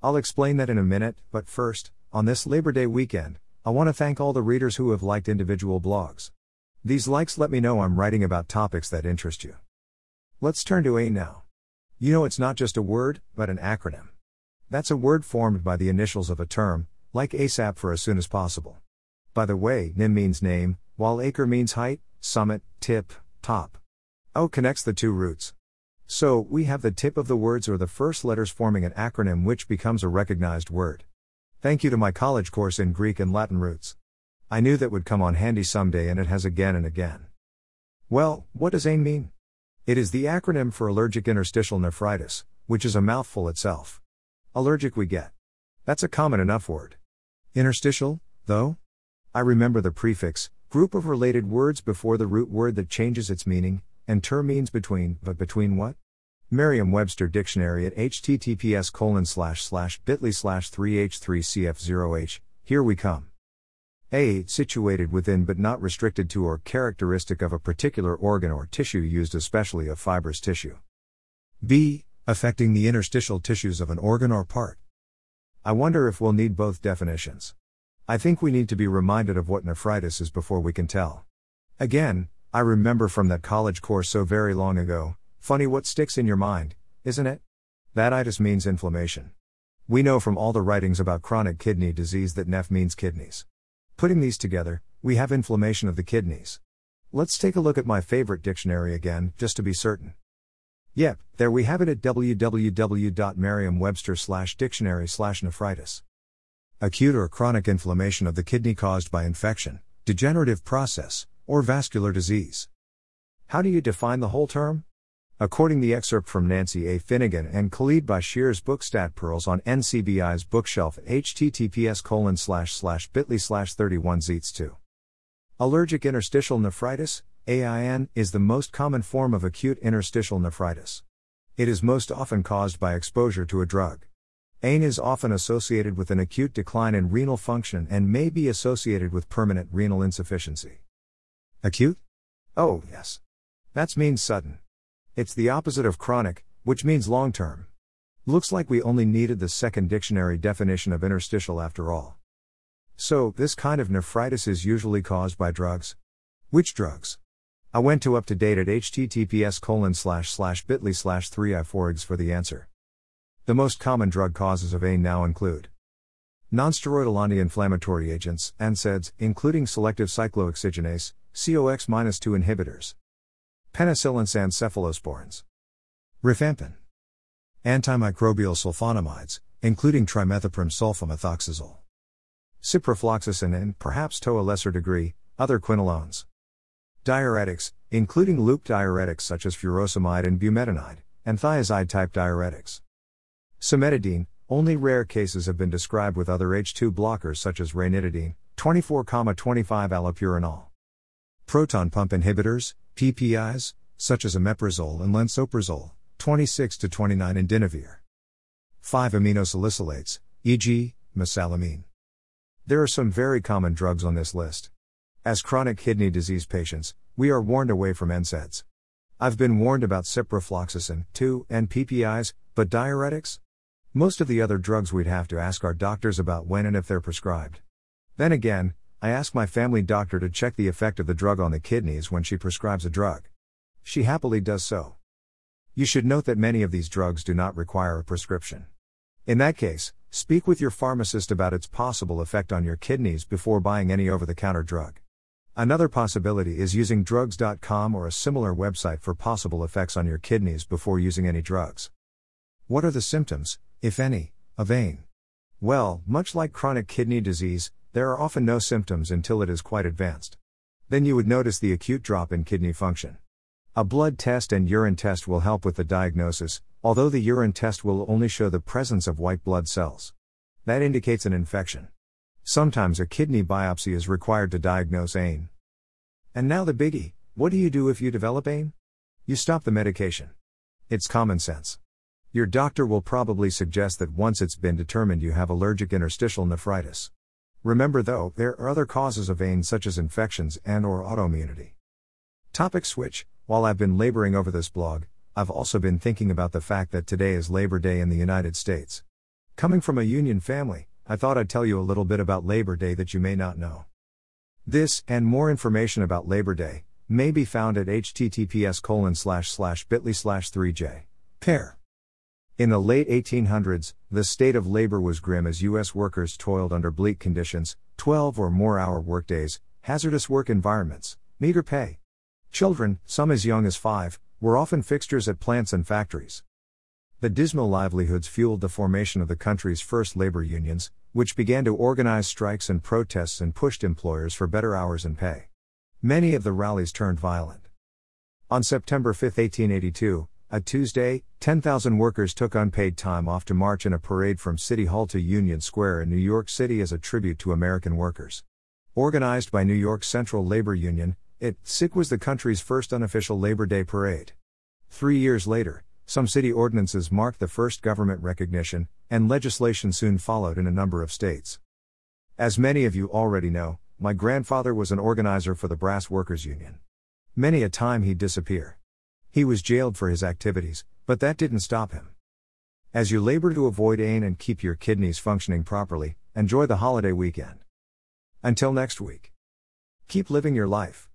I'll explain that in a minute, but first, on this Labor Day weekend, I want to thank all the readers who have liked individual blogs. These likes let me know I'm writing about topics that interest you. Let's turn to A now. You know it's not just a word, but an acronym. That's a word formed by the initials of a term, like ASAP for as soon as possible. By the way, nym means name, while acre means height, summit, tip, top. O connects the two roots. So, we have the tip of the words or the first letters forming an acronym which becomes a recognized word. Thank you to my college course in Greek and Latin roots. I knew that would come on handy someday and it has again and again. Well, what does AIN mean? It is the acronym for allergic interstitial nephritis, which is a mouthful itself. Allergic we get. That's a common enough word. Interstitial, though? I remember the prefix, group of related words before the root word that changes its meaning, inter means between, but between what? Merriam-Webster Dictionary at https colon slash slash bit.ly slash 3h3cf0h, here we come. A. Situated within but not restricted to or characteristic of a particular organ or tissue used especially of fibrous tissue. B. Affecting the interstitial tissues of an organ or part. I wonder if we'll need both definitions. I think we need to be reminded of what nephritis is before we can tell. Again, I remember from that college course so very long ago, funny what sticks in your mind, isn't it? That itis means inflammation. We know from all the writings about chronic kidney disease that neph means kidneys. Putting these together, we have inflammation of the kidneys. Let's take a look at my favorite dictionary again, just to be certain. Yep, there we have it at www.merriam-webster slash dictionary slash nephritis. Acute or chronic inflammation of the kidney caused by infection, degenerative process, or vascular disease. How do you define the whole term? According the excerpt from Nancy A. Finnegan and Khalid Bashir's book StatPearls on NCBI's bookshelf https colon slash slash bit.ly slash 31 zeets 2. Allergic interstitial nephritis, AIN, is the most common form of acute interstitial nephritis. It is most often caused by exposure to a drug. AIN is often associated with an acute decline in renal function and may be associated with permanent renal insufficiency. Acute? Oh, yes. That means sudden. It's the opposite of chronic, which means long term. Looks like we only needed the second dictionary definition of interstitial after all. So, this kind of nephritis is usually caused by drugs. Which drugs? I went to UpToDate at https colon slash slash bit.ly slash 3i4egs for the answer. The most common drug causes of AIN now include nonsteroidal anti-inflammatory agents, NSAIDs, including selective cyclooxygenase, COX-2 inhibitors. Penicillin and cephalosporins. Rifampin. Antimicrobial sulfonamides, including trimethoprim sulfamethoxazole. Ciprofloxacin and, perhaps to a lesser degree, other quinolones. Diuretics, including loop diuretics such as furosemide and bumetanide, and thiazide type diuretics. Cimetidine, only rare cases have been described with other H2 blockers such as ranitidine, 24,25 allopurinol. Proton pump inhibitors, PPIs, such as omeprazole and lansoprazole, 26 to 29 indinavir. 5 aminosalicylates, e.g., mesalamine. There are some very common drugs on this list. As chronic kidney disease patients, we are warned away from NSAIDs. I've been warned about ciprofloxacin, too, and PPIs, but diuretics? Most of the other drugs we'd have to ask our doctors about when and if they're prescribed. Then again, I ask my family doctor to check the effect of the drug on the kidneys when she prescribes a drug. She happily does so. You should note that many of these drugs do not require a prescription. In that case, speak with your pharmacist about its possible effect on your kidneys before buying any over the counter drug. Another possibility is using drugs.com or a similar website for possible effects on your kidneys before using any drugs. What are the symptoms, if any, of AIN? Well, much like chronic kidney disease, there are often no symptoms until it is quite advanced. Then you would notice the acute drop in kidney function. A blood test and urine test will help with the diagnosis, although the urine test will only show the presence of white blood cells. That indicates an infection. Sometimes a kidney biopsy is required to diagnose AIN. And now the biggie what do you do if you develop AIN? You stop the medication. It's common sense. Your doctor will probably suggest that once it's been determined you have allergic interstitial nephritis. Remember though, there are other causes of AIN such as infections and or autoimmunity. Topic switch. While I've been laboring over this blog, I've also been thinking about the fact that today is Labor Day in the United States. Coming from a union family, I thought I'd tell you a little bit about Labor Day that you may not know. This, and more information about Labor Day, may be found at https colon slash slash bit.ly slash 3j. Pair. In the late 1800s, the state of labor was grim as U.S. workers toiled under bleak conditions, 12 or more hour workdays, hazardous work environments, meager pay. Children, some as young as five, were often fixtures at plants and factories. The dismal livelihoods fueled the formation of the country's first labor unions, which began to organize strikes and protests and pushed employers for better hours and pay. Many of the rallies turned violent. On September 5, 1882, a Tuesday, 10,000 workers took unpaid time off to march in a parade from City Hall to Union Square in New York City as a tribute to American workers. Organized by New York's Central Labor Union, it, was the country's first unofficial Labor Day parade. Three years later, some city ordinances marked the first government recognition, and legislation soon followed in a number of states. As many of you already know, my grandfather was an organizer for the Brass Workers Union. Many a time he'd disappear. He was jailed for his activities, but that didn't stop him. As you labor to avoid AIN and keep your kidneys functioning properly, enjoy the holiday weekend. Until next week. Keep living your life.